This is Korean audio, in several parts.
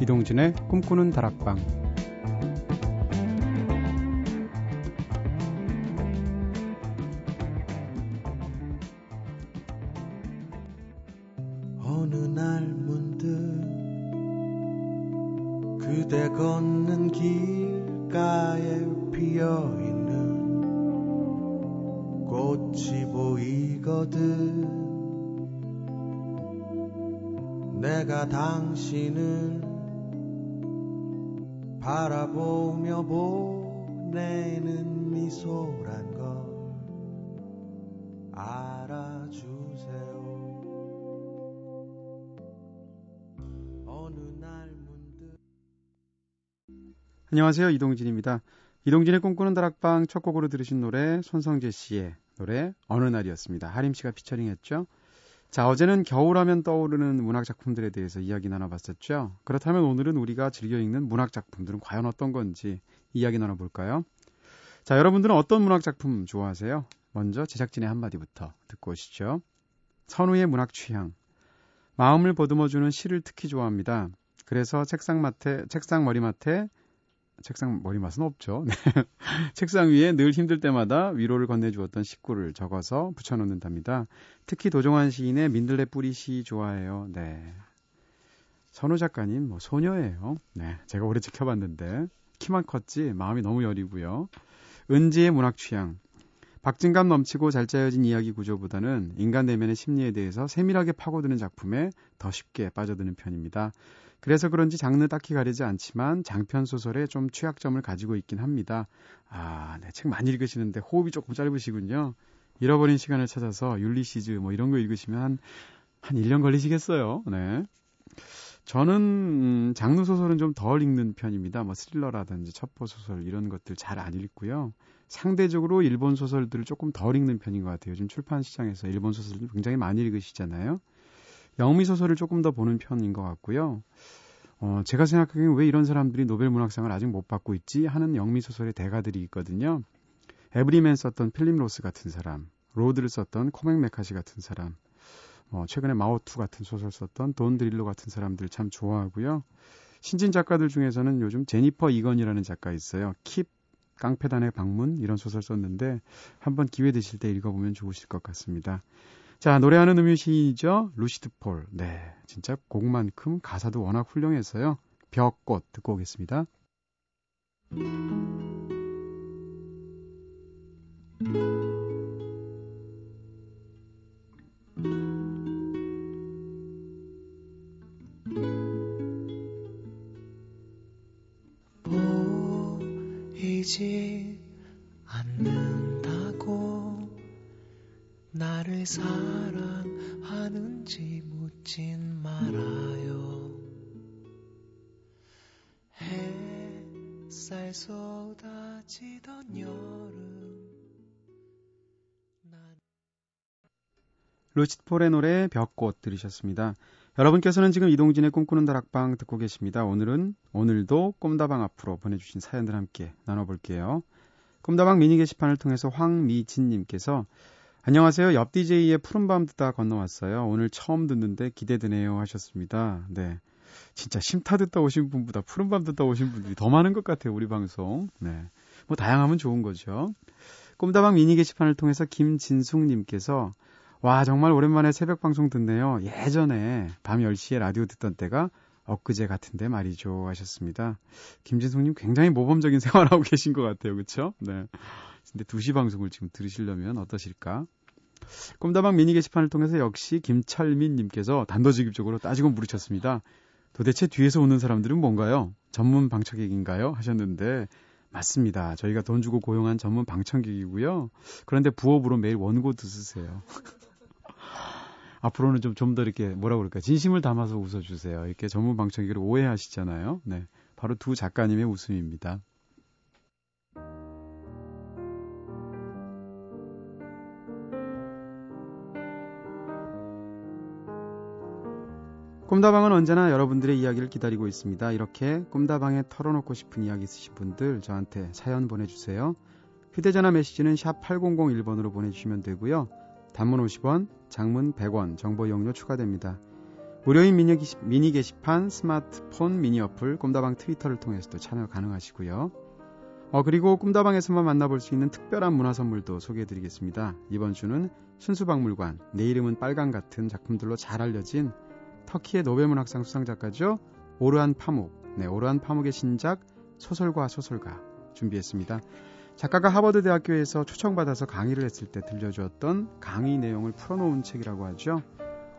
이동진의 꿈꾸는 다락방 안녕하세요 이동진입니다. 이동진의 꿈꾸는 다락방 첫 곡으로 들으신 노래 손성재 씨의 노래 어느 날이었습니다. 하림 씨가 피처링했죠. 자 어제는 겨울하면 떠오르는 문학 작품들에 대해서 이야기 나눠봤었죠. 그렇다면 오늘은 우리가 즐겨 읽는 문학 작품들은 과연 어떤 건지 이야기 나눠볼까요? 자 여러분들은 어떤 문학 작품 좋아하세요? 먼저 제작진의 한마디부터 듣고 오시죠. 선우의 문학 취향. 마음을 보듬어주는 시를 특히 좋아합니다. 그래서 책상 맡에, 책상 머리맡에, 책상 머리맡은 없죠. 네. 책상 위에 늘 힘들 때마다 위로를 건네주었던 식구를 적어서 붙여놓는답니다. 특히 도종환 시인의 민들레 뿌리 시 좋아해요. 네. 선우 작가님, 뭐, 소녀예요. 네. 제가 오래 지켜봤는데, 키만 컸지, 마음이 너무 여리고요. 은지의 문학 취향. 박진감 넘치고 잘 짜여진 이야기 구조보다는 인간 내면의 심리에 대해서 세밀하게 파고드는 작품에 더 쉽게 빠져드는 편입니다. 그래서 그런지 장르 딱히 가리지 않지만 장편 소설에 좀 취약점을 가지고 있긴 합니다. 아, 네, 책 많이 읽으시는데 호흡이 조금 짧으시군요. 잃어버린 시간을 찾아서 율리시즈 뭐 이런 거 읽으시면 한, 한 1년 걸리시겠어요. 네. 저는 음, 장르 소설은 좀 덜 읽는 편입니다. 뭐 스릴러라든지 첩보 소설 이런 것들 잘 안 읽고요. 상대적으로 일본 소설들을 조금 덜 읽는 편인 것 같아요. 요즘 출판 시장에서 일본 소설을 굉장히 많이 읽으시잖아요. 영미 소설을 조금 더 보는 편인 것 같고요. 어, 제가 생각하기엔 왜 이런 사람들이 노벨 문학상을 아직 못 받고 있지 하는 영미 소설의 대가들이 있거든요. 에브리맨 썼던 필립 로스 같은 사람, 로드를 썼던 코맥 메카시 같은 사람, 어, 최근에 마오 투 같은 소설 썼던 돈 드릴로 같은 사람들 참 좋아하고요. 신진 작가들 중에서는 요즘 제니퍼 이건이라는 작가 있어요. 킵 깡패단의 방문 이런 소설 썼는데 한번 기회 되실 때 읽어보면 좋으실 것 같습니다. 자 노래하는 음유 시인이죠 루시드 폴. 네 진짜 곡만큼 가사도 워낙 훌륭해서요. 벽꽃 듣고 오겠습니다. 보이지 않는다고 나를 사랑하는지 묻진 말아요 햇살 쏟아지던 여름 난 루시드 폴의 노래 벽꽃 들으셨습니다. 여러분께서는 지금 이동진의 꿈꾸는 다락방 듣고 계십니다. 오늘은 오늘도 꿈다방 앞으로 보내주신 사연들 함께 나눠볼게요. 꿈다방 미니 게시판을 통해서 황미진님께서 안녕하세요. 옆 DJ의 푸른밤 듣다 건너왔어요. 오늘 처음 듣는데 기대되네요 하셨습니다. 네. 진짜 심타 듣다 오신 분보다 푸른밤 듣다 오신 분들이 더 많은 것 같아요. 우리 방송. 네. 뭐 다양하면 좋은 거죠. 꿈다방 미니 게시판을 통해서 김진숙님께서 와, 정말 오랜만에 새벽 방송 듣네요. 예전에 밤 10시에 라디오 듣던 때가 엊그제 같은데 말이죠. 하셨습니다. 김진숙님 굉장히 모범적인 생활하고 계신 것 같아요. 그쵸? 네. 근데 2시 방송을 지금 들으시려면 어떠실까? 꿈다방 미니 게시판을 통해서 역시 김철민 님께서 단도직입적으로 따지고 물으셨습니다. 도대체 뒤에서 오는 사람들은 뭔가요? 전문 방청객인가요? 하셨는데, 맞습니다. 저희가 돈 주고 고용한 전문 방청객이고요. 그런데 부업으로 매일 원고 드으세요 앞으로는 좀 좀 더 이렇게 뭐라 그럴까 진심을 담아서 웃어주세요. 이렇게 전문 방청객을 오해하시잖아요. 네, 바로 두 작가님의 웃음입니다. 꿈다방은 언제나 여러분들의 이야기를 기다리고 있습니다. 이렇게 꿈다방에 털어놓고 싶은 이야기 있으신 분들 저한테 사연 보내주세요. 휴대전화 메시지는 샵 8001번으로 보내주시면 되고요. 단문 50원, 장문 100원, 정보 용료 추가됩니다. 무료인 미니 게시판, 스마트폰 미니 어플, 꿈다방 트위터를 통해서도 참여 가능하시고요. 어, 그리고 꿈다방에서만 만나볼 수 있는 특별한 문화 선물도 소개해드리겠습니다. 이번 주는 순수박물관, 내 이름은 빨강 같은 작품들로 잘 알려진 터키의 노벨문학상 수상작가죠. 오르한 파묵, 네, 오르한 파묵의 신작 소설과 소설가 준비했습니다. 작가가 하버드 대학교에서 초청받아서 강의를 했을 때 들려주었던 강의 내용을 풀어놓은 책이라고 하죠.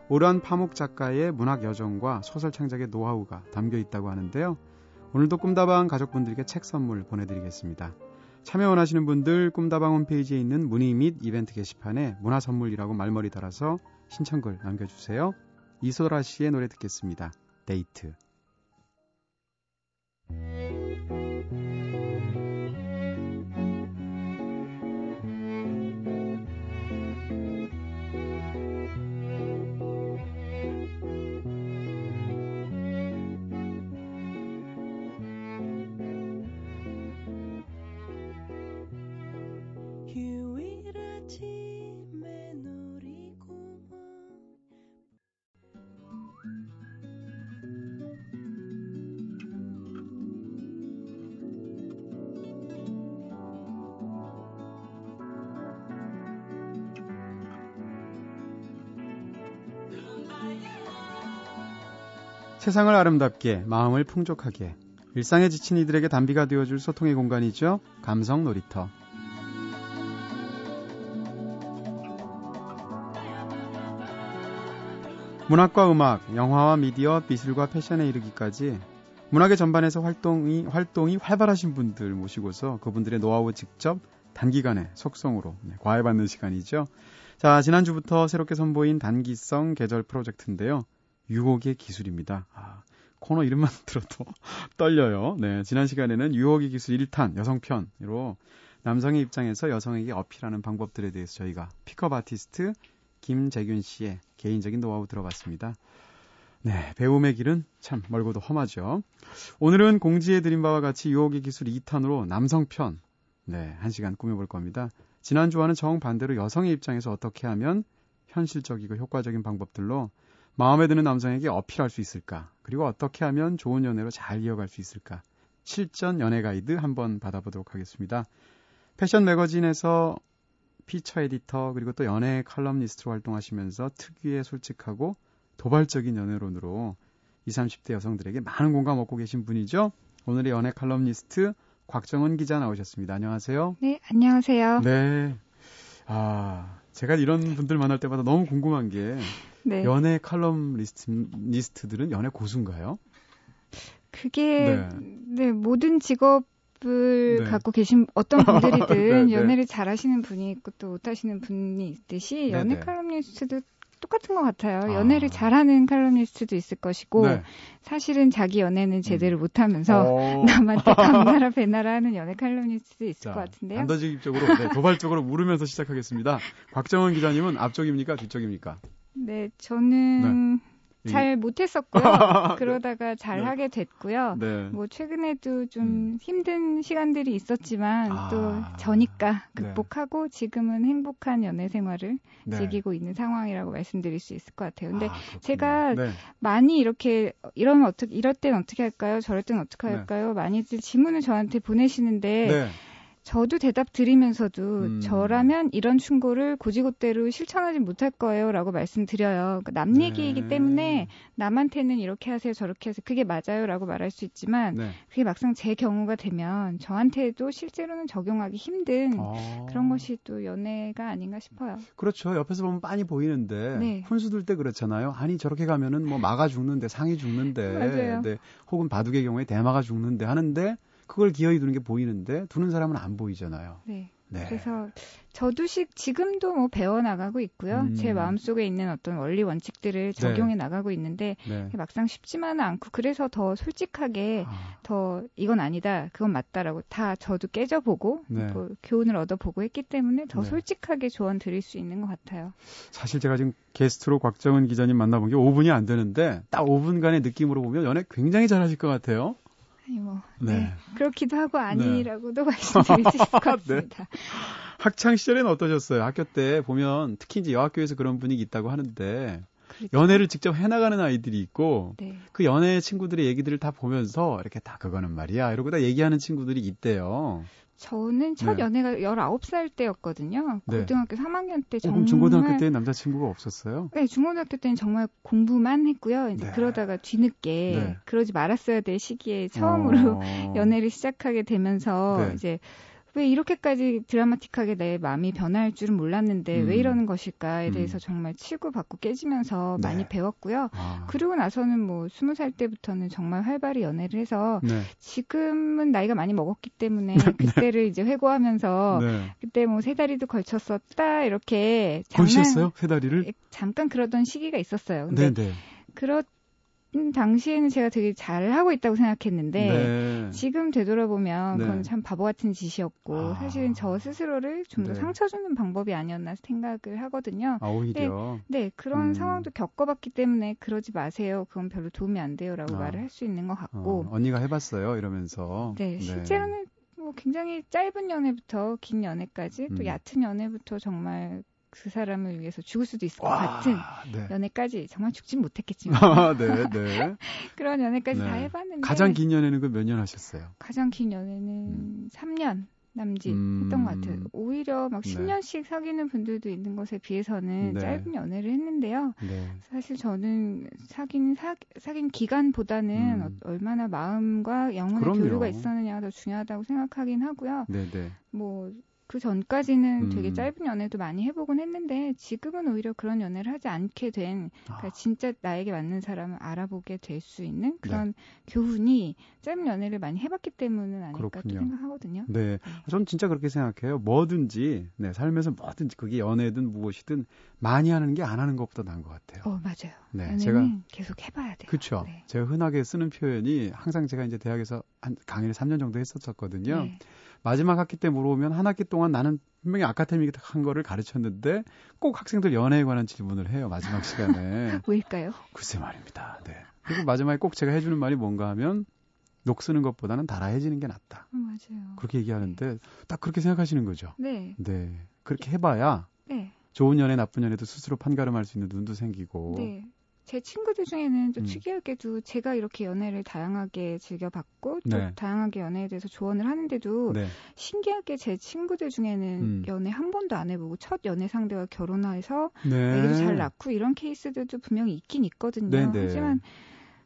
오르한 파묵 작가의 문학 여정과 소설 창작의 노하우가 담겨 있다고 하는데요. 오늘도 꿈다방 가족분들께 책 선물 보내드리겠습니다. 참여 원하시는 분들 꿈다방 홈페이지에 있는 문의 및 이벤트 게시판에 문화 선물이라고 말머리 달아서 신청글 남겨주세요. 이소라 씨의 노래 듣겠습니다. 데이트. 세상을 아름답게, 마음을 풍족하게, 일상에 지친 이들에게 단비가 되어줄 소통의 공간이죠. 감성 놀이터. 문학과 음악, 영화와 미디어, 미술과 패션에 이르기까지 문학의 전반에서 활동이, 활동이 활발하신 분들 모시고서 그분들의 노하우 직접 단기간에 속성으로 네, 과외받는 시간이죠. 자, 지난주부터 새롭게 선보인 단기성 계절 프로젝트인데요. 유혹의 기술입니다. 아, 코너 이름만 들어도 떨려요. 네, 지난 시간에는 유혹의 기술 1탄 여성편으로 남성의 입장에서 여성에게 어필하는 방법들에 대해서 저희가 픽업 아티스트 김재균 씨의 개인적인 노하우 들어봤습니다. 네, 배움의 길은 참 멀고도 험하죠. 오늘은 공지해드린 바와 같이 유혹의 기술 2탄으로 남성편, 네, 한 시간 꾸며볼 겁니다. 지난주와는 정반대로 여성의 입장에서 어떻게 하면 현실적이고 효과적인 방법들로 마음에 드는 남성에게 어필할 수 있을까? 그리고 어떻게 하면 좋은 연애로 잘 이어갈 수 있을까? 실전 연애 가이드 한번 받아보도록 하겠습니다. 패션 매거진에서 피처 에디터 그리고 또 연애 칼럼니스트로 활동하시면서 특유의 솔직하고 도발적인 연애론으로 20, 30대 여성들에게 많은 공감 얻고 계신 분이죠. 오늘의 연애 칼럼니스트 곽정은 기자 나오셨습니다. 안녕하세요. 네, 안녕하세요. 네. 아, 제가 이런 분들 만날 때마다 너무 궁금한 게 네. 연애 칼럼니스트, 니스트들은 연애 고수인가요? 그게 네, 네 모든 직업을 네. 갖고 계신 어떤 분들이든 네, 네. 연애를 잘하시는 분이 있고 또 못하시는 분이 있듯이 연애 칼럼니스트도 똑같은 것 같아요. 아. 연애를 잘하는 칼럼니스트도 있을 것이고 네. 사실은 자기 연애는 제대로 음. 못하면서 어. 남한테 감 놔라 배 놔라 하는 연애 칼럼니스트도 있을 자, 것 같은데요. 단도직입적으로 네, 도발적으로 물으면서 시작하겠습니다. 곽정원 기자님은 앞쪽입니까 뒤쪽입니까? 네, 저는 네. 잘 못했었고요. 그러다가 잘 네. 하게 됐고요. 네. 뭐 최근에도 좀 음. 힘든 시간들이 있었지만 아. 또 저니까 네. 극복하고 네. 지금은 행복한 연애 생활을 네. 즐기고 있는 상황이라고 말씀드릴 수 있을 것 같아요. 근데 아, 제가 네. 많이 이렇게 이러면 어떻게 이럴 땐 어떻게 할까요? 저럴 땐 어떻게 할까요? 많이들 질문을 저한테 보내시는데 저도 대답 드리면서도 음. 저라면 이런 충고를 고지고대로 실천하지 못할 거예요라고 말씀드려요. 그러니까 남 네. 얘기이기 때문에 남한테는 이렇게 하세요, 저렇게 하세요. 그게 맞아요라고 말할 수 있지만 네. 그게 막상 제 경우가 되면 저한테도 실제로는 적용하기 힘든 아. 그런 것이 또 연애가 아닌가 싶어요. 그렇죠. 옆에서 보면 빤히 보이는데 네. 훈수들 때 그렇잖아요. 아니 저렇게 가면은 뭐 마가 죽는데 상이 죽는데. 네. 혹은 바둑의 경우에 대마가 죽는데 하는데 그걸 기어이 두는 게 보이는데 두는 사람은 안 보이잖아요. 네. 네. 그래서 저도 시, 지금도 뭐 배워 나가고 있고요. 음. 제 마음속에 있는 어떤 원리 원칙들을 네. 적용해 네. 나가고 있는데 네. 막상 쉽지만은 않고 그래서 더 솔직하게 아. 더 이건 아니다, 그건 맞다라고 다 저도 깨져 보고 네. 또 교훈을 얻어 보고 했기 때문에 더 네. 솔직하게 조언 드릴 수 있는 것 같아요. 사실 제가 지금 게스트로 곽정은 기자님 만나본 게 5분이 안 되는데 딱 5분간의 느낌으로 보면 연애 굉장히 잘하실 것 같아요. 아니 뭐 네. 네. 그렇기도 하고 아니라고도 네. 말씀드릴 수 있을 것 네. 같습니다. 네. 학창 시절에는 어떠셨어요? 학교 때 보면 특히 이제 여학교에서 그런 분위기 있다고 하는데 그렇죠. 연애를 직접 해나가는 아이들이 있고 네. 그 연애 친구들의 얘기들을 다 보면서 이렇게 다 그거는 말이야 이러고 다 얘기하는 친구들이 있대요. 저는 첫 네. 연애가 19살 때였거든요. 네. 고등학교 3학년 때 정말. 어, 중고등학교 때 남자친구가 없었어요? 네, 중고등학교 때는 정말 공부만 했고요. 이제 네. 그러다가 뒤늦게 네. 그러지 말았어야 될 시기에 처음으로 어... 연애를 시작하게 되면서 네. 이제 왜 이렇게까지 드라마틱하게 내 마음이 변할 줄은 몰랐는데 음. 왜 이러는 것일까에 음. 대해서 정말 치고받고 깨지면서 네. 많이 배웠고요. 아. 그리고 나서는 뭐 스무 살 때부터는 정말 활발히 연애를 해서 네. 지금은 나이가 많이 먹었기 때문에 네. 그때를 이제 회고하면서 네. 그때 뭐 세 다리도 걸쳤었다 이렇게 장난 걸쳤어요? 세 다리를? 잠깐 그러던 시기가 있었어요. 근데 네네. 그렇 음, 당시에는 제가 되게 잘 하고 있다고 생각했는데 네. 지금 되돌아보면 네. 그건 참 바보 같은 짓이었고 아. 사실은 저 스스로를 좀더 네. 상처 주는 방법이 아니었나 생각을 하거든요. 아, 오히려. 네, 네 그런 음. 상황도 겪어봤기 때문에 그러지 마세요. 그건 별로 도움이 안 돼요라고 아. 말을 할 수 있는 것 같고. 어, 언니가 해봤어요 이러면서. 네, 네. 실제로는 뭐 굉장히 짧은 연애부터 긴 연애까지 또 음. 얕은 연애부터 정말 그 사람을 위해서 죽을 수도 있을 것 와, 같은 네. 연애까지 정말 죽진 못했겠지만 아, 네, 네. 그런 연애까지 네. 다 해봤는데 가장 긴 연애는 그 몇 년 하셨어요? 가장 긴 연애는 음. 3년 남짓 음... 했던 것 같아요. 오히려 막 10년씩 사귀는 분들도 있는 것에 비해서는 네. 짧은 연애를 했는데요. 네. 사실 저는 사귄 사, 사귄 기간보다는 음... 얼마나 마음과 영혼의 그럼요. 교류가 있었느냐가 더 중요하다고 생각하긴 하고요. 네네. 뭐 그 전까지는 음. 되게 짧은 연애도 많이 해보곤 했는데 지금은 오히려 그런 연애를 하지 않게 된 그러니까 아. 진짜 나에게 맞는 사람을 알아보게 될 수 있는 그런 네. 교훈이 짧은 연애를 많이 해봤기 때문은 아닐까 생각하거든요. 네. 네. 저는 진짜 그렇게 생각해요. 뭐든지 네, 삶에서 뭐든지 그게 연애든 무엇이든 많이 하는 게 안 하는 것보다 나은 것 같아요. 어 맞아요. 네, 제가 계속 해봐야 돼요. 그렇죠. 네. 제가 흔하게 쓰는 표현이 항상 제가 이제 대학에서 한 강의를 3년 정도 했었었거든요. 네. 마지막 학기 때 물어보면 한 학기 동안 나는 분명히 아카데믹한 거를 가르쳤는데 꼭 학생들 연애에 관한 질문을 해요 마지막 시간에. 왜일까요? 글쎄 말입니다. 네. 그리고 마지막에 꼭 제가 해주는 말이 뭔가 하면 녹 쓰는 것보다는 달아해지는 게 낫다. 어, 맞아요. 그렇게 얘기하는데 딱 그렇게 생각하시는 거죠. 네. 네. 그렇게 해봐야 네. 좋은 연애 나쁜 연애도 스스로 판가름할 수 있는 눈도 생기고. 네. 제 친구들 중에는 좀 음. 특이하게도 제가 이렇게 연애를 다양하게 즐겨봤고 또 네. 다양하게 연애에 대해서 조언을 하는데도 네. 신기하게 제 친구들 중에는 음. 연애 한 번도 안 해보고 첫 연애 상대와 결혼해서 네. 애기도 잘 낳고 이런 케이스들도 분명히 있긴 있거든요. 네, 네. 하지만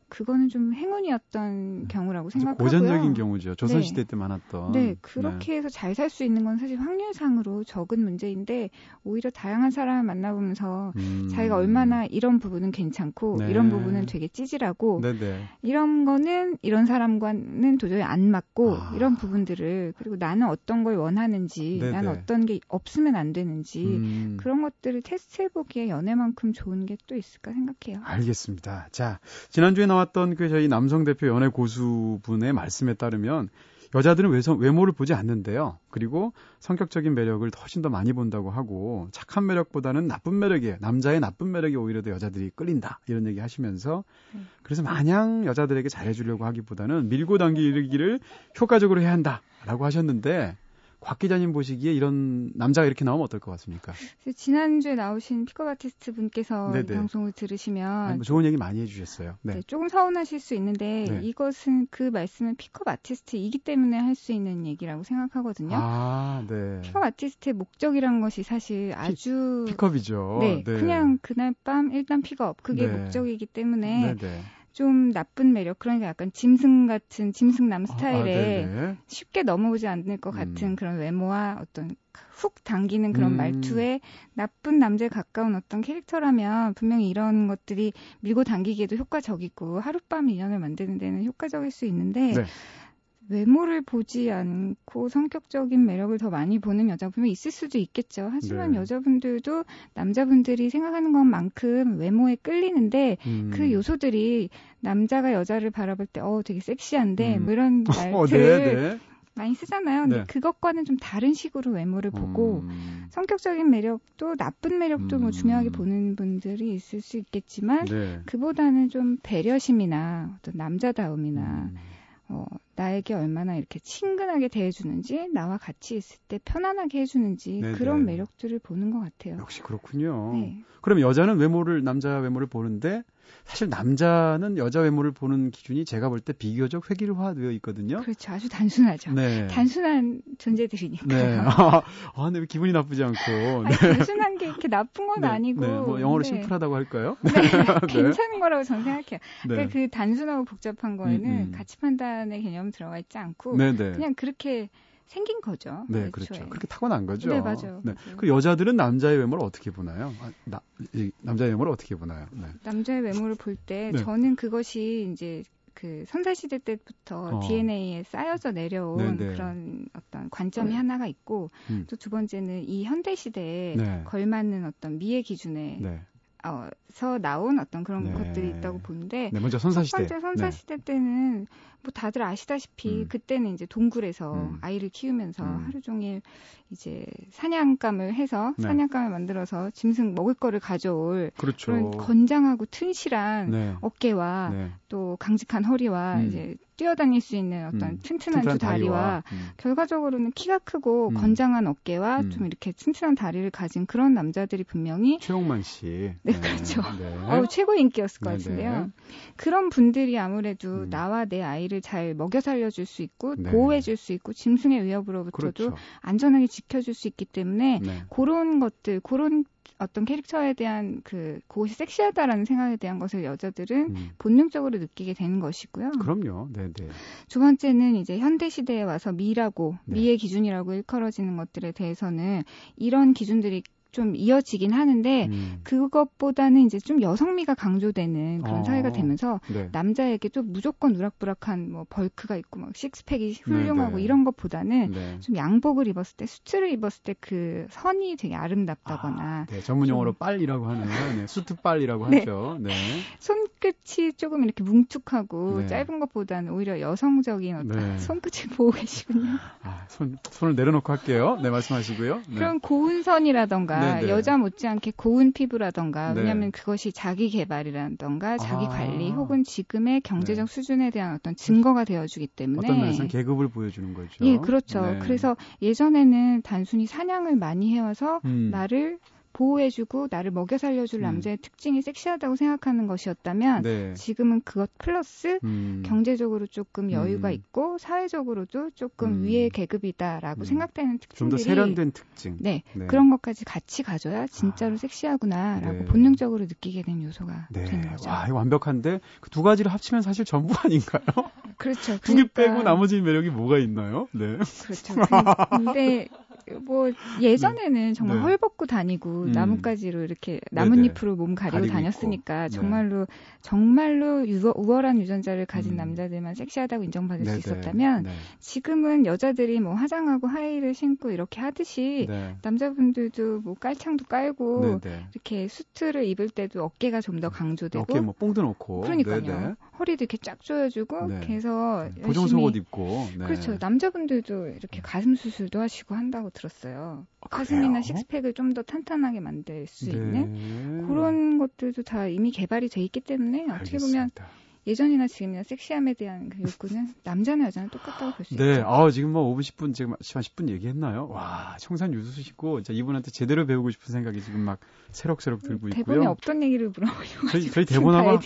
그거는 좀 행운이었던 네. 경우라고 생각하고요. 고전적인 경우죠. 조선시대 네. 때 많았던. 네, 그렇게 네. 해서 잘 살 수 있는 건 사실 확률상으로 적은 문제인데 오히려 다양한 사람을 만나보면서 음. 자기가 얼마나 이런 부분은 괜찮고 네. 이런 부분은 되게 찌질하고. 네. 이런 거는 이런 사람과는 도저히 안 맞고 아. 이런 부분들을 그리고 나는 어떤 걸 원하는지. 나는 어떤 게 없으면 안 되는지 음. 그런 것들을 테스트해보기에 연애만큼 좋은 게 또 있을까 생각해요. 알겠습니다. 자, 지난주에 나왔 나왔던 그 저희 남성 대표 연애 고수분의 말씀에 따르면 여자들은 외성, 외모를 보지 않는데요. 그리고 성격적인 매력을 훨씬 더 많이 본다고 하고 착한 매력보다는 나쁜 매력이에요. 남자의 나쁜 매력이 오히려 더 여자들이 끌린다. 이런 얘기 하시면서 그래서 마냥 여자들에게 잘해주려고 하기보다는 밀고 당기기를 효과적으로 해야 한다라고 하셨는데 곽 기자님 보시기에 이런 남자가 이렇게 나오면 어떨 것 같습니까? 지난주에 나오신 픽업 아티스트 분께서 방송을 들으시면 뭐 좋은 얘기 많이 해주셨어요. 네. 네, 조금 서운하실 수 있는데 네. 이것은 그 말씀은 픽업 아티스트이기 때문에 할 수 있는 얘기라고 생각하거든요. 아, 네. 픽업 아티스트의 목적이란 것이 사실 아주 피, 픽업이죠. 네, 네, 그냥 그날 밤 일단 픽업 그게 네. 목적이기 때문에 네, 좀 나쁜 매력 그러니까 약간 짐승 같은 짐승남 아, 스타일에 아, 쉽게 넘어오지 않을 것 같은 음. 그런 외모와 어떤 훅 당기는 그런 음. 말투에 나쁜 남자에 가까운 어떤 캐릭터라면 분명히 이런 것들이 밀고 당기기에도 효과적이고 하룻밤 인연을 만드는 데는 효과적일 수 있는데 네. 외모를 보지 않고 성격적인 매력을 더 많이 보는 여자분이 있을 수도 있겠죠. 하지만 네. 여자분들도 남자분들이 생각하는 것만큼 외모에 끌리는데 음. 그 요소들이 남자가 여자를 바라볼 때, 어, 되게 섹시한데, 음. 뭐 이런 말들 어, 네, 네. 많이 쓰잖아요. 근데 네. 그것과는 좀 다른 식으로 외모를 보고 음. 성격적인 매력도 나쁜 매력도 음. 뭐 중요하게 보는 분들이 있을 수 있겠지만 네. 그보다는 좀 배려심이나 어떤 남자다움이나 음. 어, 나에게 얼마나 이렇게 친근하게 대해주는지, 나와 같이 있을 때 편안하게 해주는지 네네. 그런 매력들을 보는 것 같아요. 역시 그렇군요. 네. 그럼 여자는 외모를 남자 외모를 보는데 사실 남자는 여자 외모를 보는 기준이 제가 볼 때 비교적 획일화되어 있거든요. 그렇죠. 아주 단순하죠. 네. 단순한 존재들이니까. 네. 아, 근데 왜 기분이 나쁘지 않고. 아니, 단순한 게 이렇게 나쁜 건 네. 아니고. 네. 뭐 영어로 네. 심플하다고 할까요? 네. 괜찮은 거라고 저는 생각해요. 그러니까 그 단순하고 복잡한 거에는 음, 음. 가치 판단의 개념 들어가 있지 않고 그냥 그렇게 생긴 거죠. 네, 그렇죠. 그렇게 타고난 거죠. 네, 맞아요. 네. 맞아요. 그 여자들은 남자의 외모를 어떻게 보나요? 아, 나, 이, 남자의 외모를 어떻게 보나요? 네. 남자의 외모를 볼때 네. 저는 그것이 이제 그 선사시대 때부터 어. DNA에 쌓여져 내려온 네네. 네. 그런 어떤 관점이 네. 하나가 있고 음. 또두 번째는 이 현대 시대에 네. 걸맞는 어떤 미의 기준에 네. 어, 서 나온 어떤 그런 네. 것들이 있다고 보는데 네, 먼저 선사시대. 첫 번째 선사시대 네. 때는 뭐 다들 아시다시피 음. 그때는 이제 동굴에서 음. 아이를 키우면서 음. 하루 종일 이제 사냥감을 해서 네. 사냥감을 만들어서 짐승 먹을 거를 가져올 그렇죠. 그런 건장하고 튼실한 네. 어깨와 네. 또 강직한 허리와 음. 이제 뛰어다닐 수 있는 어떤 음. 튼튼한, 튼튼한 두 다리와, 다리와 음. 결과적으로는 키가 크고 음. 건장한 어깨와 음. 좀 이렇게 튼튼한 다리를 가진 그런 남자들이 분명히 최홍만 씨. 네, 네. 그렇죠. 네. 어, 최고 인기였을 것 네, 같은데요. 네. 그런 분들이 아무래도 음. 나와 내 아이를 잘 먹여 살려줄 수 있고 네. 보호해줄 수 있고 짐승의 위협으로부터도 그렇죠. 안전하게 지켜줄 수 있기 때문에 네. 그런 것들 그런 어떤 캐릭터에 대한 그 그것이 섹시하다라는 생각에 대한 것을 여자들은 음. 본능적으로 느끼게 되는 것이고요. 그럼요. 네, 네. 두 번째는 이제 현대 시대에 와서 미라고 네. 미의 기준이라고 일컬어지는 것들에 대해서는 이런 기준들이 좀 이어지긴 하는데 음. 그것보다는 이제 좀 여성미가 강조되는 그런 어. 사회가 되면서 네. 남자에게 좀 무조건 우락부락한 뭐 벌크가 있고 막 식스팩이 훌륭하고 네, 네. 이런 것보다는 네. 좀 양복을 입었을 때 수트를 입었을 때 그 선이 되게 아름답다거나 아, 네, 전문 용어로 좀... 빨이라고 하는 네, 수트 빨이라고 네. 하죠. 네. 손끝이 조금 이렇게 뭉툭하고 짧은 것보다는 오히려 여성적인 어떤 손끝을 보고 계시군요. 아, 손 손을 내려놓고 할게요. 네 말씀하시고요. 그럼 고운 선이라던가 네네. 여자 못지않게 고운 피부라던가 네. 왜냐하면 그것이 자기 개발이라던가 자기 아. 관리 혹은 지금의 경제적 네. 수준에 대한 어떤 증거가 되어주기 때문에 어떤 면에서 계급을 보여주는 거죠. 예, 그렇죠. 네. 그래서 예전에는 단순히 사냥을 많이 해와서 음. 나를 보호해주고 나를 먹여 살려줄 음. 남자의 특징이 섹시하다고 생각하는 것이었다면 네. 지금은 그것 플러스 음. 경제적으로 조금 여유가 음. 있고 사회적으로도 조금 음. 위의 계급이다라고 음. 생각되는 특징들이 좀 더 세련된 특징. 네, 네, 그런 것까지 같이 가져야 진짜로 아. 섹시하구나라고 네. 본능적으로 느끼게 된 요소가 네. 되는 거죠. 와, 이거 완벽한데 그 두 가지를 합치면 사실 전부 아닌가요? 그렇죠. 두개 그러니까... 빼고 나머지 매력이 뭐가 있나요? 네. 그렇죠. 근데 뭐 예전에는 정말 네. 헐벗고 다니고 음. 나뭇가지로 이렇게 나뭇잎으로 몸 가리고, 가리고 다녔으니까 있고. 정말로 네. 정말로 유어, 우월한 유전자를 가진 음. 남자들만 섹시하다고 인정받을 네네. 수 있었다면 네. 지금은 여자들이 뭐 화장하고 하이를 신고 이렇게 하듯이 네. 남자분들도 뭐 깔창도 깔고 네네. 이렇게 수트를 입을 때도 어깨가 좀 더 강조되고 어깨 뭐 뽕도 놓고 그러니까요. 네네. 허리도 이렇게 쫙 조여주고 네. 그래서 보정 속옷 입고 네. 그렇죠. 남자분들도 이렇게 가슴 수술도 하시고 한다고 들었어요. 아, 가슴이나 식스팩을 좀 더 탄탄하게 만들 수 네. 있는 그런 것들도 다 이미 개발이 돼 있기 때문에 어떻게 보면 예전이나 지금이나 섹시함에 대한 그 욕구는 남자나 여자나 똑같다고 볼수 네. 있죠. 아, 지금 뭐 5분 10분 지금 시간 10분 얘기했나요? 와, 청산 유수시고 진짜 이분한테 제대로 배우고 싶은 생각이 지금 막 새록새록 들고 있고요. 대본에 없던 얘기를 물어보려고 저희, 저희 대본하고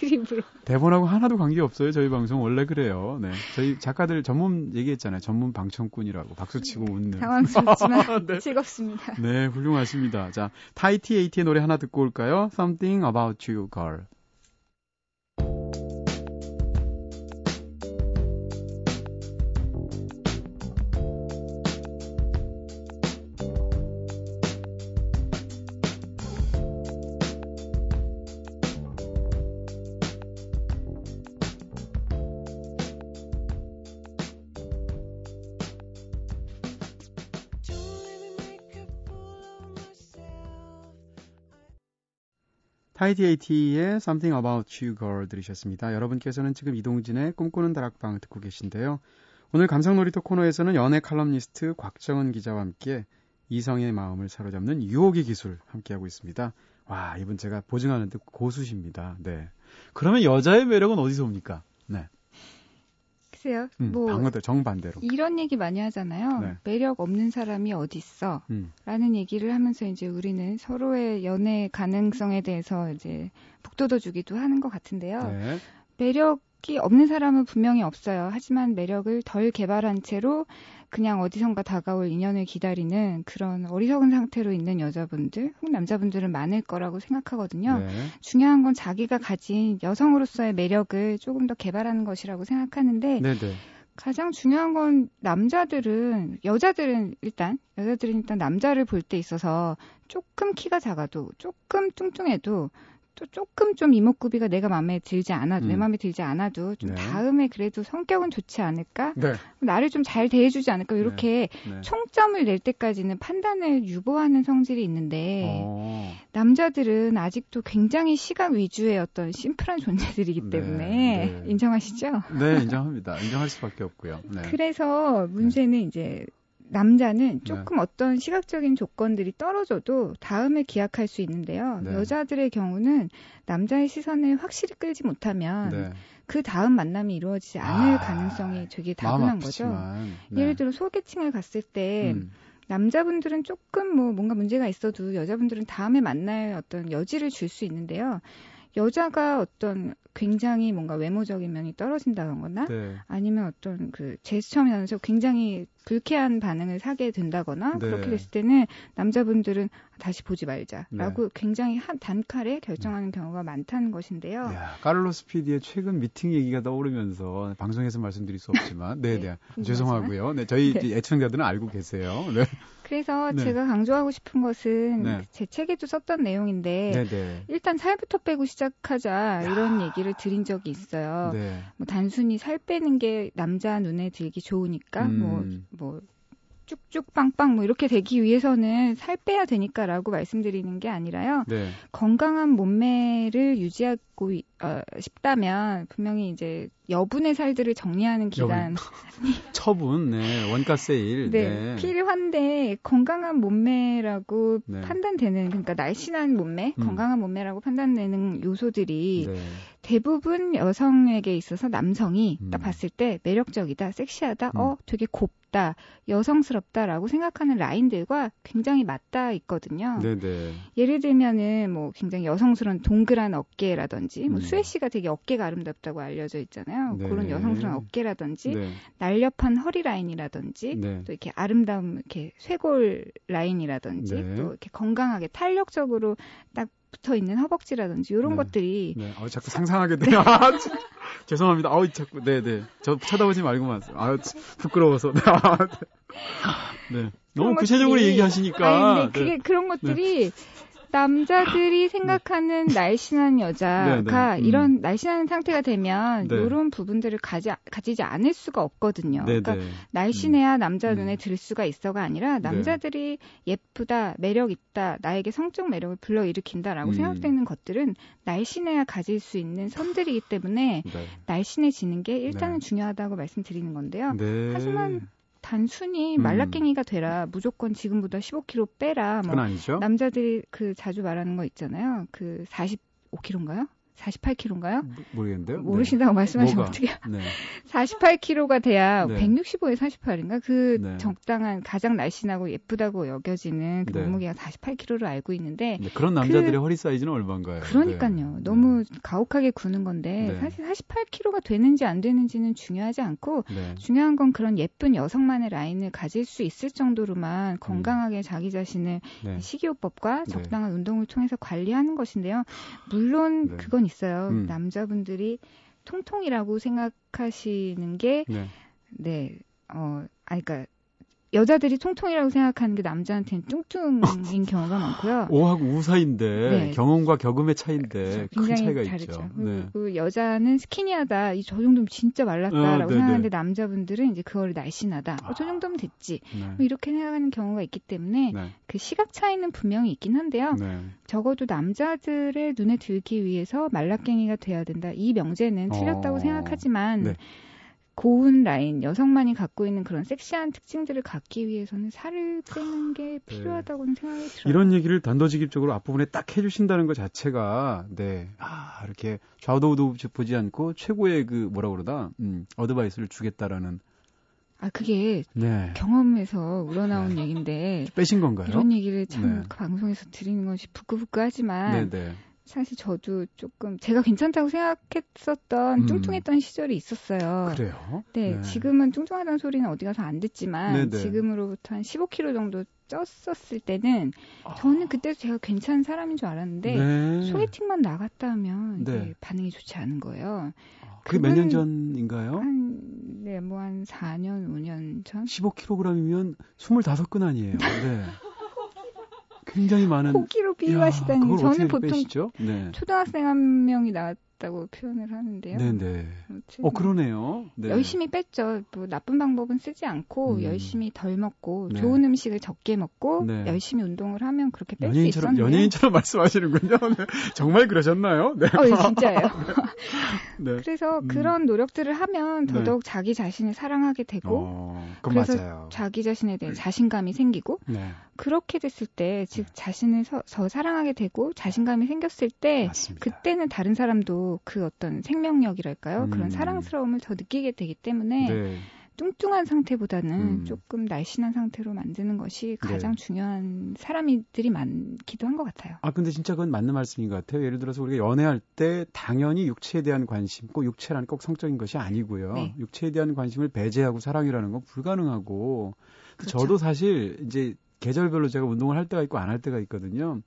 대본하고 하나도 관계 없어요. 저희 방송 원래 그래요. 네. 저희 작가들 전문 얘기했잖아요. 전문 방청꾼이라고 박수 치고 웃는. 당황스럽지만 네. 즐겁습니다. 네, 훌륭하십니다. 자, 타이티 에이티의 노래 하나 듣고 올까요? Something About You Girl. 타이디에이티의 Something About You Girl 들으셨습니다. 여러분께서는 지금 이동진의 꿈꾸는 다락방 듣고 계신데요. 오늘 감상놀이터 코너에서는 연애 칼럼니스트 곽정은 기자와 함께 이성의 마음을 사로잡는 유혹의 기술 함께하고 있습니다. 와, 이분 제가 보증하는 듯 고수십니다. 네. 그러면 여자의 매력은 어디서 옵니까? 네. 글쎄요. 음, 뭐 방어대 정반대로 이런 얘기 많이 하잖아요. 네. 매력 없는 사람이 어디 있어? 음. 라는 얘기를 하면서 이제 우리는 서로의 연애 가능성에 대해서 이제 북돋워 주기도 하는 것 같은데요. 네. 매력이 없는 사람은 분명히 없어요. 하지만 매력을 덜 개발한 채로 그냥 어디선가 다가올 인연을 기다리는 그런 어리석은 상태로 있는 여자분들, 혹은 남자분들은 많을 거라고 생각하거든요. 네. 중요한 건 자기가 가진 여성으로서의 매력을 조금 더 개발하는 것이라고 생각하는데 네네. 네. 가장 중요한 건 남자들은 여자들은 일단 여자들은 일단 남자를 볼 때 있어서 조금 키가 작아도 조금 뚱뚱해도 또 조금 좀 이목구비가 내가 마음에 들지 않아도 음. 내 마음에 들지 않아도 좀 네. 다음에 그래도 성격은 좋지 않을까 네. 나를 좀 잘 대해주지 않을까 이렇게 네. 네. 총점을 낼 때까지는 판단을 유보하는 성질이 있는데 어. 남자들은 아직도 굉장히 시각 위주의 어떤 심플한 존재들이기 네. 때문에 네. 인정하시죠? 네 인정합니다. 인정할 수밖에 없고요. 그래서 문제는 이제 남자는 네. 조금 네. 어떤 시각적인 조건들이 떨어져도 다음에 기약할 수 있는데요. 네. 여자들의 경우는 남자의 시선을 확실히 끌지 못하면 네. 그 다음 만남이 이루어지지 않을 아, 가능성이 되게 다분한 거죠. 네. 예를 들어 소개팅을 갔을 때 음. 남자분들은 조금 뭐 뭔가 문제가 있어도 여자분들은 다음에 만날 어떤 여지를 줄 수 있는데요. 여자가 어떤 굉장히 뭔가 외모적인 면이 떨어진다거나 네. 아니면 어떤 그 제스처 면에서 굉장히 불쾌한 반응을 사게 된다거나 네. 그렇게 됐을 때는 남자분들은 다시 보지 말자라고 네. 굉장히 한 단칼에 결정하는 경우가 많다는 것인데요. 야, 카를로스 PD의 최근 미팅 얘기가 떠오르면서 방송에서 말씀드릴 수 없지만 네, 네. 네. 죄송하고요. 네, 저희 네. 애청자들은 알고 계세요. 네. 그래서 네. 제가 강조하고 싶은 것은 네. 제 책에도 썼던 내용인데. 일단 살부터 빼고 시작하자 이런 얘기를 드린 적이 있어요. 네. 뭐 단순히 살 빼는 게 남자 눈에 들기 좋으니까 뭐, 음. 뭐, 뭐 쭉쭉 빵빵 뭐 이렇게 되기 위해서는 살 빼야 되니까라고 말씀드리는 게 아니라요. 네. 건강한 몸매를 유지하고 어, 싶다면 분명히 이제 여분의 살들을 정리하는 기간 처분, 네, 원가 세일, 네, 네. 필요한데 건강한 몸매라고 네. 판단되는 그러니까 날씬한 몸매, 음. 건강한 몸매라고 판단되는 요소들이 네. 대부분 여성에게 있어서 남성이 음. 딱 봤을 때 매력적이다, 섹시하다, 음. 어, 되게 곱다, 여성스럽다라고 생각하는 라인들과 굉장히 맞닿아 있거든요. 네네. 예를 들면은 뭐 굉장히 여성스러운 동그란 어깨라든지 뭐 음. 수혜 씨가 되게 어깨가 아름답다고 알려져 있잖아요. 네. 그런 여성스러운 어깨라든지 네. 날렵한 허리 라인이라든지 네. 또 이렇게 아름다운 이렇게 쇄골 라인이라든지 네. 또 이렇게 건강하게 탄력적으로 딱 붙어 있는 허벅지라든지 이런 네. 것들이 네. 어, 자꾸 상상하게 돼요. 아, 죄송합니다. 아우 자꾸 네네 네. 저 쳐다보지 말고만 아 부끄러워서 아, 네 너무 구체적으로 얘기하시니까 아니, 근데 그게 네. 그런 것들이 남자들이 네. 생각하는 날씬한 여자가 네, 네. 음. 이런 날씬한 상태가 되면 네. 이런 부분들을 가지, 가지지 않을 수가 없거든요. 네, 그러니까 네. 날씬해야 음. 남자 눈에 음. 들 수가 있어가 아니라 남자들이 예쁘다, 매력 있다, 나에게 성적 매력을 불러일으킨다라고 음. 생각되는 것들은 날씬해야 가질 수 있는 선들이기 때문에 날씬해지는 게 일단은 중요하다고 말씀드리는 건데요. 하지만 단순히 음. 말라깽이가 되라 무조건 지금보다 15kg 빼라 뭐 남자들이 그 자주 말하는 거 있잖아요 그 45kg인가요? 48kg인가요? 모르겠는데요. 모르신다고 네. 말씀하시면 어떻게? 네. 48kg가 돼야 네. 165에 48인가? 그 네. 적당한 가장 날씬하고 예쁘다고 여겨지는 그 네. 몸무게가 48kg로 알고 있는데 네, 그런 남자들의 그, 허리 사이즈는 얼마인가요? 그러니까요. 네. 너무 가혹하게 구는 건데 사실 48kg가 되는지 안 되는지는 중요하지 않고 중요한 건 그런 예쁜 여성만의 라인을 가질 수 있을 정도로만 건강하게 음. 자기 자신을 식이요법과 적당한 운동을 통해서 관리하는 것인데요. 물론 그건 있어요. 음. 남자분들이 통통이라고 생각하시는 게 네, 네 어, 아니, 그니까, 여자들이 통통이라고 생각하는 게 남자한테는 뚱뚱인 경우가 많고요. 오하고 우 사이인데 네. 경험과 경험의 차이인데 큰 차이가 다르죠. 있죠. 네. 그리고 여자는 스키니하다. 이 저 정도면 진짜 말랐다라고 어, 생각하는데 남자분들은 이제 그거를 날씬하다. 어, 저 정도면 됐지. 네. 뭐 이렇게 생각하는 경우가 있기 때문에 네. 그 시각 차이는 분명히 있긴 한데요. 네. 적어도 남자들의 눈에 들기 위해서 말라깽이가 돼야 된다. 이 명제는 틀렸다고 어... 생각하지만 네. 고운 라인 여성만이 갖고 있는 그런 섹시한 특징들을 갖기 위해서는 살을 빼는 게 네. 필요하다고는 네. 생각이 들어요. 이런 얘기를 단도직입적으로 앞부분에 딱 해주신다는 것 자체가 네, 아 이렇게 좌우도 보지 않고 최고의 그 뭐라 그러다 음, 어드바이스를 주겠다라는. 아 그게 네. 경험에서 우러나온 네. 얘기인데 빼신 건가요? 이런 얘기를 참 네. 그 방송에서 드리는 것이 부끄부끄하지만. 네네. 사실 저도 조금 제가 괜찮다고 생각했었던 음. 뚱뚱했던 시절이 있었어요. 그래요? 네, 네. 지금은 뚱뚱하다는 소리는 어디 가서 안 듣지만 네네. 지금으로부터 한 15kg 정도 쪘었을 때는 아. 저는 그때 제가 괜찮은 사람인 줄 알았는데 네. 소개팅만 나갔다 하면 네. 반응이 좋지 않은 거예요. 아, 그게 몇 년 전인가요? 한, 네, 뭐 한 4년, 5년 전? 15kg이면 25근 아니에요. 네. 굉장히 많은 호기로 비유하시다니 저는 보통 네. 초등학생 한 명이 나왔 있다고 표현을 하는데요. 네네. 어 그러네요. 네. 열심히 뺐죠. 뭐 나쁜 방법은 쓰지 않고 음. 열심히 덜 먹고 네. 좋은 음식을 적게 먹고 네. 열심히 운동을 하면 그렇게 뺄 수 있었네요. 연예인처럼 말씀하시는군요. 네. 정말 그러셨나요? 네. 어, 예, 진짜예요. 네. 그래서 음. 그런 노력들을 하면 네. 더더욱 자기 자신을 사랑하게 되고 어, 그래서 맞아요. 자기 자신에 대해 자신감이 생기고 네. 그렇게 됐을 때, 즉 자신을 서, 더 사랑하게 되고 자신감이 생겼을 때, 맞습니다. 그때는 다른 사람도 그 어떤 생명력이랄까요? 음. 그런 사랑스러움을 더 느끼게 되기 때문에 네. 뚱뚱한 상태보다는 음. 조금 날씬한 상태로 만드는 것이 가장 네. 중요한 사람들이 많기도 한 것 같아요. 아 근데 진짜 그건 맞는 말씀인 것 같아요. 예를 들어서 우리가 연애할 때 당연히 육체에 대한 관심, 꼭 육체라는 꼭 성적인 것이 아니고요. 네. 육체에 대한 관심을 배제하고 사랑이라는 건 불가능하고 그렇죠. 저도 사실 이제 계절별로 제가 운동을 할 때가 있고 안 할 때가 있거든요.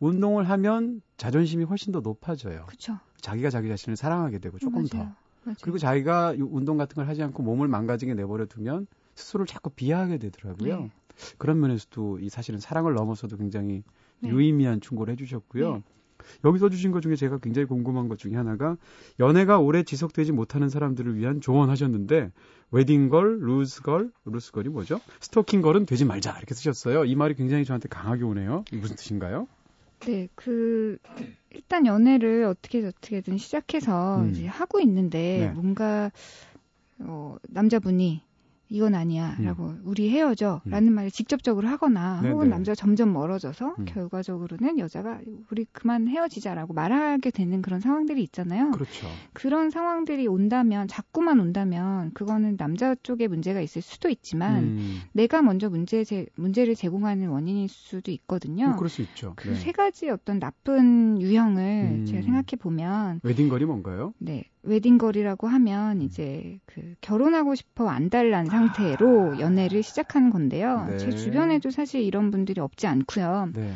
운동을 하면 자존심이 훨씬 더 높아져요. 그렇죠. 자기가 자기 자신을 사랑하게 되고 조금 맞아요. 더. 맞아요. 그리고 자기가 운동 같은 걸 하지 않고 몸을 망가지게 내버려 두면 스스로를 자꾸 비하하게 되더라고요. 네. 그런 면에서도 이 사실은 사랑을 넘어서도 굉장히 네. 유의미한 충고를 해주셨고요. 네. 여기 써주신 것 중에 제가 굉장히 궁금한 것 중에 하나가 연애가 오래 지속되지 못하는 사람들을 위한 조언하셨는데 웨딩걸, 루스걸, 루스걸이 뭐죠? 스토킹걸은 되지 말자 이렇게 쓰셨어요. 이 말이 굉장히 저한테 강하게 오네요. 무슨 뜻인가요? 네, 그 일단 연애를 어떻게 어떻게든 시작해서 음. 이제 하고 있는데 네. 뭔가 어 남자분이 이건 아니야라고 음. 우리 헤어져라는 음. 말을 직접적으로 하거나 네네. 혹은 네. 남자가 점점 멀어져서 음. 결과적으로는 여자가 우리 그만 헤어지자라고 말하게 되는 그런 상황들이 있잖아요. 그렇죠. 그런 상황들이 온다면 자꾸만 온다면 그거는 남자 쪽에 문제가 있을 수도 있지만 음. 내가 먼저 문제 제, 문제를 제공하는 원인일 수도 있거든요. 음, 그럴 수 있죠. 그세 네. 가지 어떤 나쁜 유형을 제가 음. 생각해 보면 wedding girl이 뭔가요? 네. wedding girl이라고 하면 이제 그 결혼하고 싶어 안달난 상태로 아. 연애를 시작하는 건데요. 네. 제 주변에도 사실 이런 분들이 없지 않고요. 네.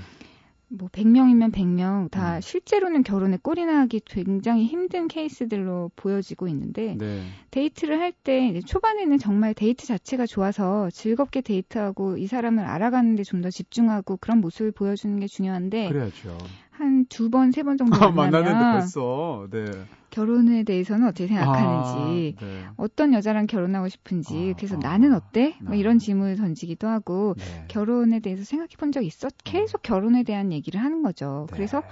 뭐 100명이면 100명 다 음. 실제로는 결혼에 골인하기 굉장히 힘든 케이스들로 보여지고 있는데 네. 데이트를 할 때 초반에는 정말 데이트 자체가 좋아서 즐겁게 데이트하고 이 사람을 알아가는 데 좀 더 집중하고 그런 모습을 보여주는 게 중요한데 그래야죠. 한 두 번, 세 번 정도 만나면 만나는데 벌써 네. 결혼에 대해서는 어떻게 생각하는지, 아, 네. 어떤 여자랑 결혼하고 싶은지, 아, 그래서 아, 나는 어때? 뭐 이런 질문을 던지기도 하고, 네. 결혼에 대해서 생각해 본 적 있어? 계속 결혼에 대한 얘기를 하는 거죠. 네. 그래서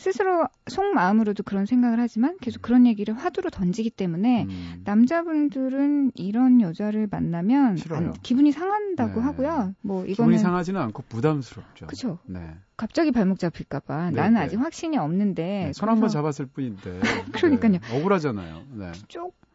스스로 속마음으로도 그런 생각을 하지만 계속 그런 얘기를 화두로 던지기 때문에 음. 남자분들은 이런 여자를 만나면 안, 기분이 상한다고 네. 하고요. 뭐 이거는 기분이 상하지는 않고 부담스럽죠. 그렇죠. 네. 갑자기 발목 잡힐까봐 네, 나는 네. 아직 확신이 없는데 네, 손 한 번 잡았을 뿐인데 그러니까요. 네, 억울하잖아요. 네.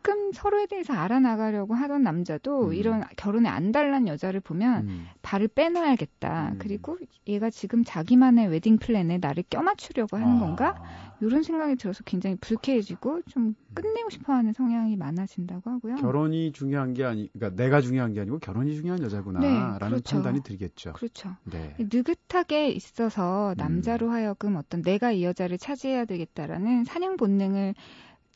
조금 서로에 대해서 알아나가려고 하던 남자도 음. 이런 결혼에 안달난 여자를 보면 음. 발을 빼놔야겠다. 음. 그리고 얘가 지금 자기만의 웨딩 플랜에 나를 껴맞추려고 하는 아. 건가? 이런 생각이 들어서 굉장히 불쾌해지고 좀 끝내고 싶어하는 성향이 많아진다고 하고요. 결혼이 중요한 게 아니, 그러니까 내가 중요한 게 아니고 결혼이 중요한 여자구나라는 네, 그렇죠. 판단이 들겠죠. 그렇죠. 네. 느긋하게 있어서 남자로 음. 하여금 어떤 내가 이 여자를 차지해야 되겠다라는 사냥 본능을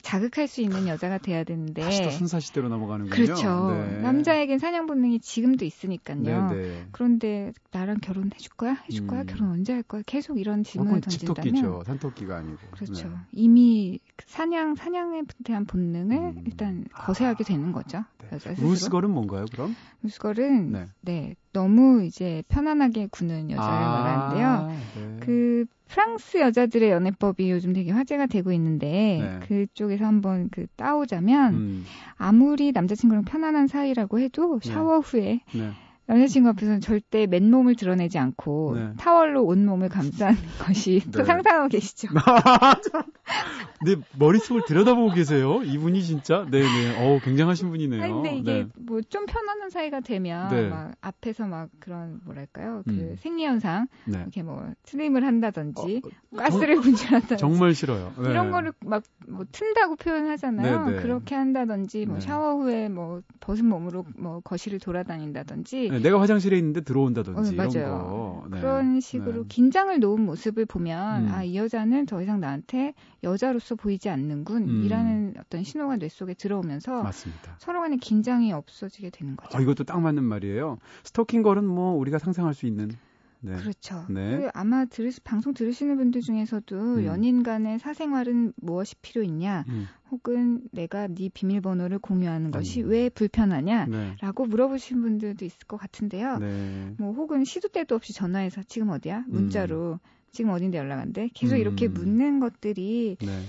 자극할 수 있는 여자가 돼야 되는데 다시 또 순사시대로 넘어가는군요. 그렇죠. 네. 남자에겐 사냥 본능이 지금도 있으니까요. 네, 네. 그런데 나랑 결혼해 줄 거야? 해줄 거야? 음. 결혼 언제 할 거야? 계속 이런 질문을 어, 던진다면 집토끼죠. 산토끼가 아니고. 그렇죠. 네. 이미 사냥 사냥에 대한 본능을 음. 일단 거세하게 되는 거죠. 아, 네. 루스걸은 뭔가요, 그럼? 루스걸은 네. 네. 너무 이제 편안하게 구는 여자를 아, 말하는데요. 네. 그 프랑스 여자들의 연애법이 요즘 되게 화제가 되고 있는데 네. 그쪽에서 한번 그 따오자면 음. 아무리 남자친구랑 편안한 사이라고 해도 네. 샤워 후에 네. 남자친구 앞에서는 절대 맨몸을 드러내지 않고 네. 타월로 온몸을 감싼 것이 또 네. 상상하고 계시죠. 네, 머릿속을 들여다보고 계세요. 이분이 진짜. 네네. 네. 어 굉장하신 분이네요. 아니, 근데 이게 네. 뭐좀 편안한 사이가 되면 네. 막 앞에서 막 그런 뭐랄까요. 그 음. 생리현상 네. 이렇게 뭐 트림을 한다든지 어, 어 가스를 정, 분출한다든지 정말 싫어요. 네. 이런 거를 막 뭐 튼다고 표현하잖아요. 네, 그렇게 한다든지 뭐 샤워 후에 뭐 벗은 몸으로 뭐 거실을 돌아다닌다든지 내가 화장실에 있는데 들어온다든지 어, 이런 거. 그런 식으로 긴장을 놓은 모습을 보면 음. 아이 여자는 더 이상 나한테 여자로서 보이지 않는군이라는 음. 어떤 신호가 뇌 속에 들어오면서 맞습니다. 서로 간에 긴장이 없어지게 되는 거죠. 아, 이것도 딱 맞는 말이에요. 스토킹 걸은 뭐 우리가 상상할 수 있는 네. 그렇죠. 네. 그 아마 들으 방송 들으시는 분들 중에서도 음. 연인 간의 사생활은 무엇이 필요 있냐, 음. 혹은 내가 네 비밀번호를 공유하는 것이 음. 왜 불편하냐라고 네. 물어보신 분들도 있을 것 같은데요. 네. 뭐 혹은 시도 때도 없이 전화해서 지금 어디야? 문자로 음. 지금 어딘데 연락 한대? 계속 이렇게 음. 묻는 것들이 네.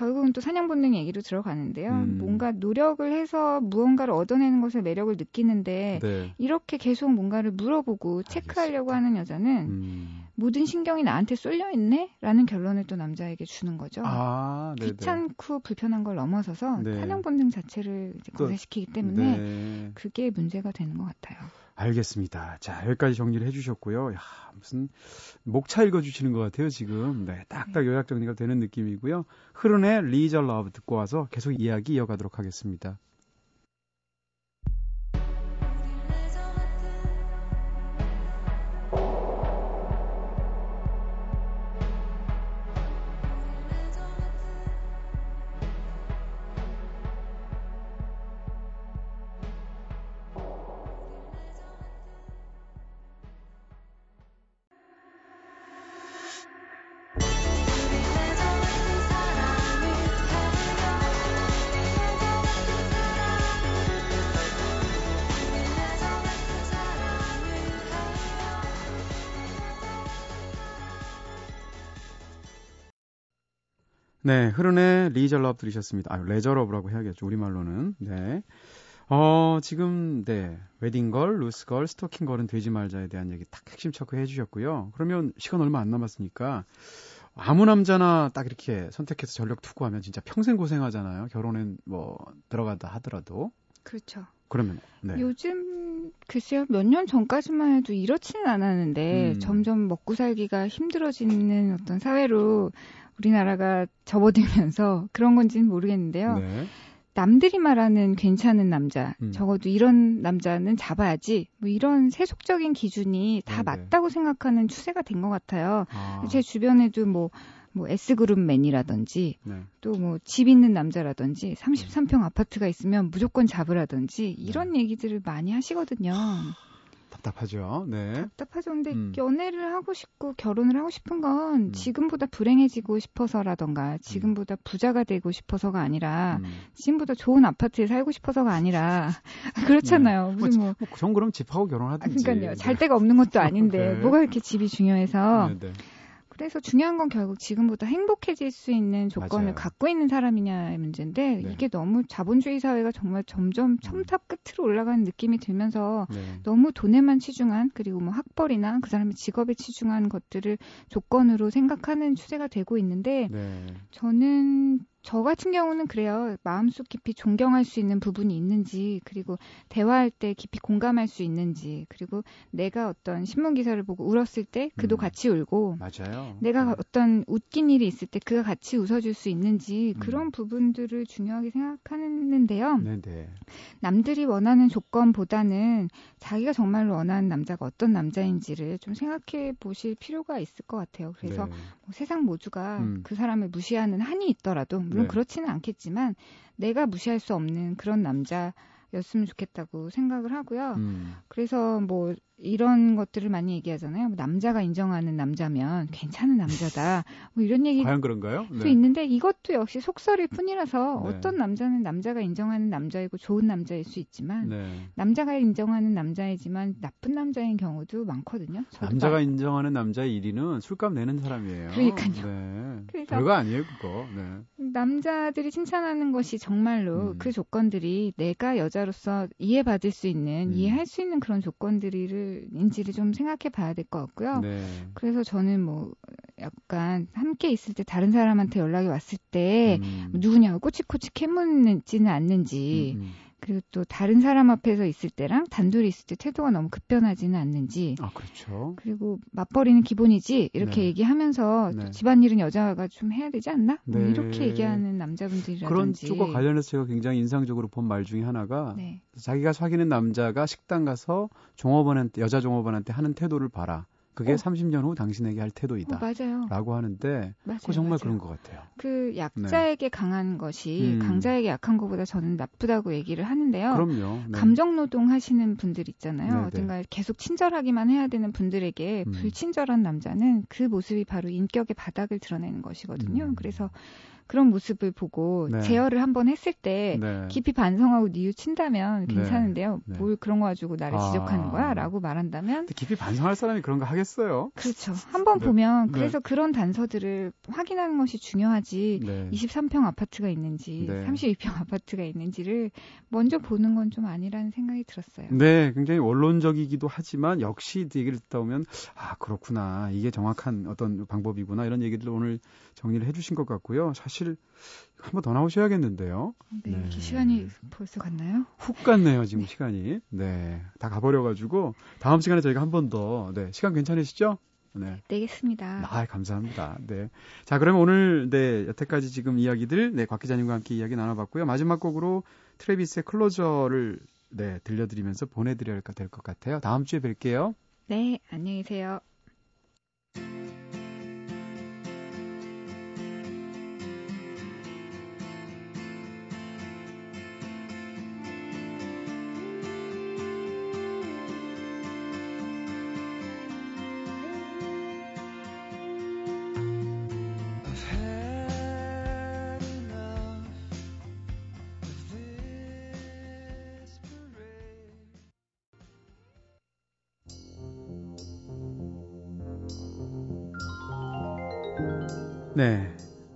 결국은 또 사냥 본능 얘기로 들어가는데요. 음. 뭔가 노력을 해서 무언가를 얻어내는 것에 매력을 느끼는데 네. 이렇게 계속 뭔가를 물어보고 체크하려고 하는 여자는 음. 모든 신경이 나한테 쏠려 있네라는 결론을 또 남자에게 주는 거죠. 아, 귀찮고 불편한 걸 넘어서서 네. 사냥 본능 자체를 이제 거세시키기 때문에 네. 그게 문제가 되는 것 같아요. 알겠습니다. 자, 여기까지 정리를 해주셨고요. 야, 무슨 목차 읽어주시는 것 같아요, 지금. 네, 딱딱 요약 정리가 되는 느낌이고요. 흐른의 Leisure Love 듣고 와서 계속 이야기 이어가도록 하겠습니다. 네, 흐른의 리저럽 들으셨습니다. 아, 레저럽이라고 해야겠죠. 우리말로는. 네. 어, 지금, 네. 웨딩걸, 루스걸, 스토킹걸은 되지 말자에 대한 얘기 딱 핵심 체크해 주셨고요. 그러면 시간 얼마 안 남았으니까 아무 남자나 딱 이렇게 선택해서 전력 투구하면 진짜 평생 고생하잖아요. 결혼엔 뭐 들어가다 하더라도. 그렇죠. 그러면 네. 요즘 글쎄요 몇 년 전까지만 해도 이렇지는 않았는데 음. 점점 먹고 살기가 힘들어지는 어떤 사회로 우리나라가 접어들면서 그런 건지는 모르겠는데요. 네. 남들이 말하는 괜찮은 남자, 음. 적어도 이런 남자는 잡아야지, 뭐 이런 세속적인 기준이 다 네, 네. 맞다고 생각하는 추세가 된 것 같아요. 아. 제 주변에도 뭐, 뭐 S그룹맨이라든지, 네. 또뭐 집 있는 남자라든지, 33평 아파트가 있으면 무조건 잡으라든지, 이런 네. 얘기들을 많이 하시거든요. 답답하죠. 네. 답답하죠. 근데 음. 연애를 하고 싶고 결혼을 하고 싶은 건 음. 지금보다 불행해지고 싶어서라던가 지금보다 부자가 되고 싶어서가 아니라 음. 지금보다 좋은 아파트에 살고 싶어서가 아니라 그렇잖아요. 네. 무슨 뭐, 뭐, 전 그럼 집하고 결혼하든지. 아, 그러니까요. 잘 데가 없는 것도 아닌데 네. 뭐가 이렇게 집이 중요해서 네, 네. 그래서 중요한 건 결국 지금보다 행복해질 수 있는 조건을 맞아요. 갖고 있는 사람이냐의 문제인데 네. 이게 너무 자본주의 사회가 정말 점점 음. 첨탑 끝으로 올라가는 느낌이 들면서 네. 너무 돈에만 치중한 그리고 뭐 학벌이나 그 사람의 직업에 치중한 것들을 조건으로 생각하는 추세가 되고 있는데 네. 저는 저 같은 경우는 그래요. 마음속 깊이 존경할 수 있는 부분이 있는지, 그리고 대화할 때 깊이 공감할 수 있는지, 그리고 내가 어떤 신문 기사를 보고 울었을 때 그도 음. 같이 울고, 맞아요. 내가 네. 어떤 웃긴 일이 있을 때 그가 같이 웃어줄 수 있는지 음. 그런 부분들을 중요하게 생각하는데요. 네네. 남들이 원하는 조건보다는 자기가 정말로 원하는 남자가 어떤 남자인지를 좀 생각해 보실 필요가 있을 것 같아요. 그래서 네. 뭐 세상 모두가 음. 그 사람을 무시하는 한이 있더라도 물론 네. 그렇지는 않겠지만 내가 무시할 수 없는 그런 남자 였으면 좋겠다고 생각을 하고요. 음. 그래서 뭐 이런 것들을 많이 얘기하잖아요. 뭐 남자가 인정하는 남자면 괜찮은 남자다. 뭐 이런 얘기 과연 그런가요? 네. 있는데 이것도 역시 속설일 뿐이라서 네. 어떤 남자는 남자가 인정하는 남자이고 좋은 남자일 수 있지만 네. 남자가 인정하는 남자이지만 나쁜 남자인 경우도 많거든요. 남자가 나... 인정하는 남자의 1위는 술값 내는 사람이에요. 그러니까요. 네. 그래서 별거 아니에요, 그거. 네. 남자들이 칭찬하는 것이 정말로 음. 그 조건들이 내가 여자 로서 이해받을 수 있는 음. 이해할 수 있는 그런 조건들을 인지를 좀 생각해 봐야 될 것 같고요. 네. 그래서 저는 뭐 약간 함께 있을 때 다른 사람한테 연락이 왔을 때 음. 누구냐고 꼬치꼬치 캐묻지는 않는지 음. 음. 그리고 또 다른 사람 앞에서 있을 때랑 단둘이 있을 때 태도가 너무 급변하지는 않는지. 아, 그렇죠. 그리고 맞벌이는 기본이지 이렇게 네. 얘기하면서 네. 집안일은 여자가 좀 해야 되지 않나? 뭐 네. 뭐 이렇게 얘기하는 남자분들이라든지. 그런 쪽과 관련해서 제가 굉장히 인상적으로 본 말 중에 하나가 네. 자기가 사귀는 남자가 식당 가서 종업원한테 여자 종업원한테 하는 태도를 봐라. 그게 어. 30년 후 당신에게 할 태도이다. 어, 맞아요. 라고 하는데 맞아요, 그 정말 맞아요. 그런 것 같아요. 그 약자에게 네. 강한 것이 음. 강자에게 약한 것보다 저는 나쁘다고 얘기를 하는데요. 그럼요. 네. 감정 노동 하시는 분들 있잖아요. 네, 네. 어딘가 계속 친절하기만 해야 되는 분들에게 음. 불친절한 남자는 그 모습이 바로 인격의 바닥을 드러내는 것이거든요. 음. 그래서 그런 모습을 보고 네. 제어를 한번 했을 때 네. 깊이 반성하고 뉘우친다면 네. 괜찮은데요. 네. 뭘 그런 거 가지고 나를 아. 지적하는 거야라고 말한다면 깊이 반성할 사람이 그런 거 하겠어요. 그렇죠. 한번 네. 보면 네. 그래서 그런 단서들을 확인하는 것이 중요하지. 23평 아파트가 있는지 32평 아파트가 있는지를 먼저 보는 건 좀 아니라는 생각이 들었어요. 네, 굉장히 원론적이기도 하지만 역시 얘기를 듣다 보면 아 그렇구나 이게 정확한 어떤 방법이구나 이런 얘기들 오늘 정리를 해주신 것 같고요. 사실 한 번 더 나오셔야겠는데요. 네, 네. 시간이 벌써 갔나요? 훅 갔네요, 지금 네. 시간이. 네, 다 가버려가지고 다음 시간에 저희가 한 번 더. 네, 시간 괜찮으시죠? 네. 내겠습니다. 아, 감사합니다. 네. 자, 그러면 오늘, 네, 여태까지 지금 이야기들, 네, 곽 기자님과 함께 이야기 나눠봤고요. 마지막 곡으로 트레비스의 클로저를, 네, 들려드리면서 보내드려야 될 것 같아요. 다음 주에 뵐게요. 네, 안녕히 계세요. 네.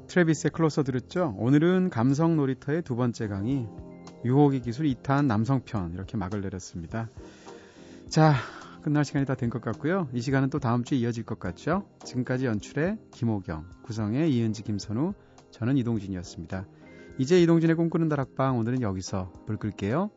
트래비스의 클로서 들었죠? 오늘은 감성 놀이터의 두 번째 강의 유혹의 기술 2탄 남성편 이렇게 막을 내렸습니다. 자, 끝날 시간이 다 된 것 같고요. 이 시간은 또 다음 주에 이어질 것 같죠? 지금까지 연출의 김호경, 구성의 이은지, 김선우, 저는 이동진이었습니다. 이제 이동진의 꿈꾸는 다락방 오늘은 여기서 불 끌게요.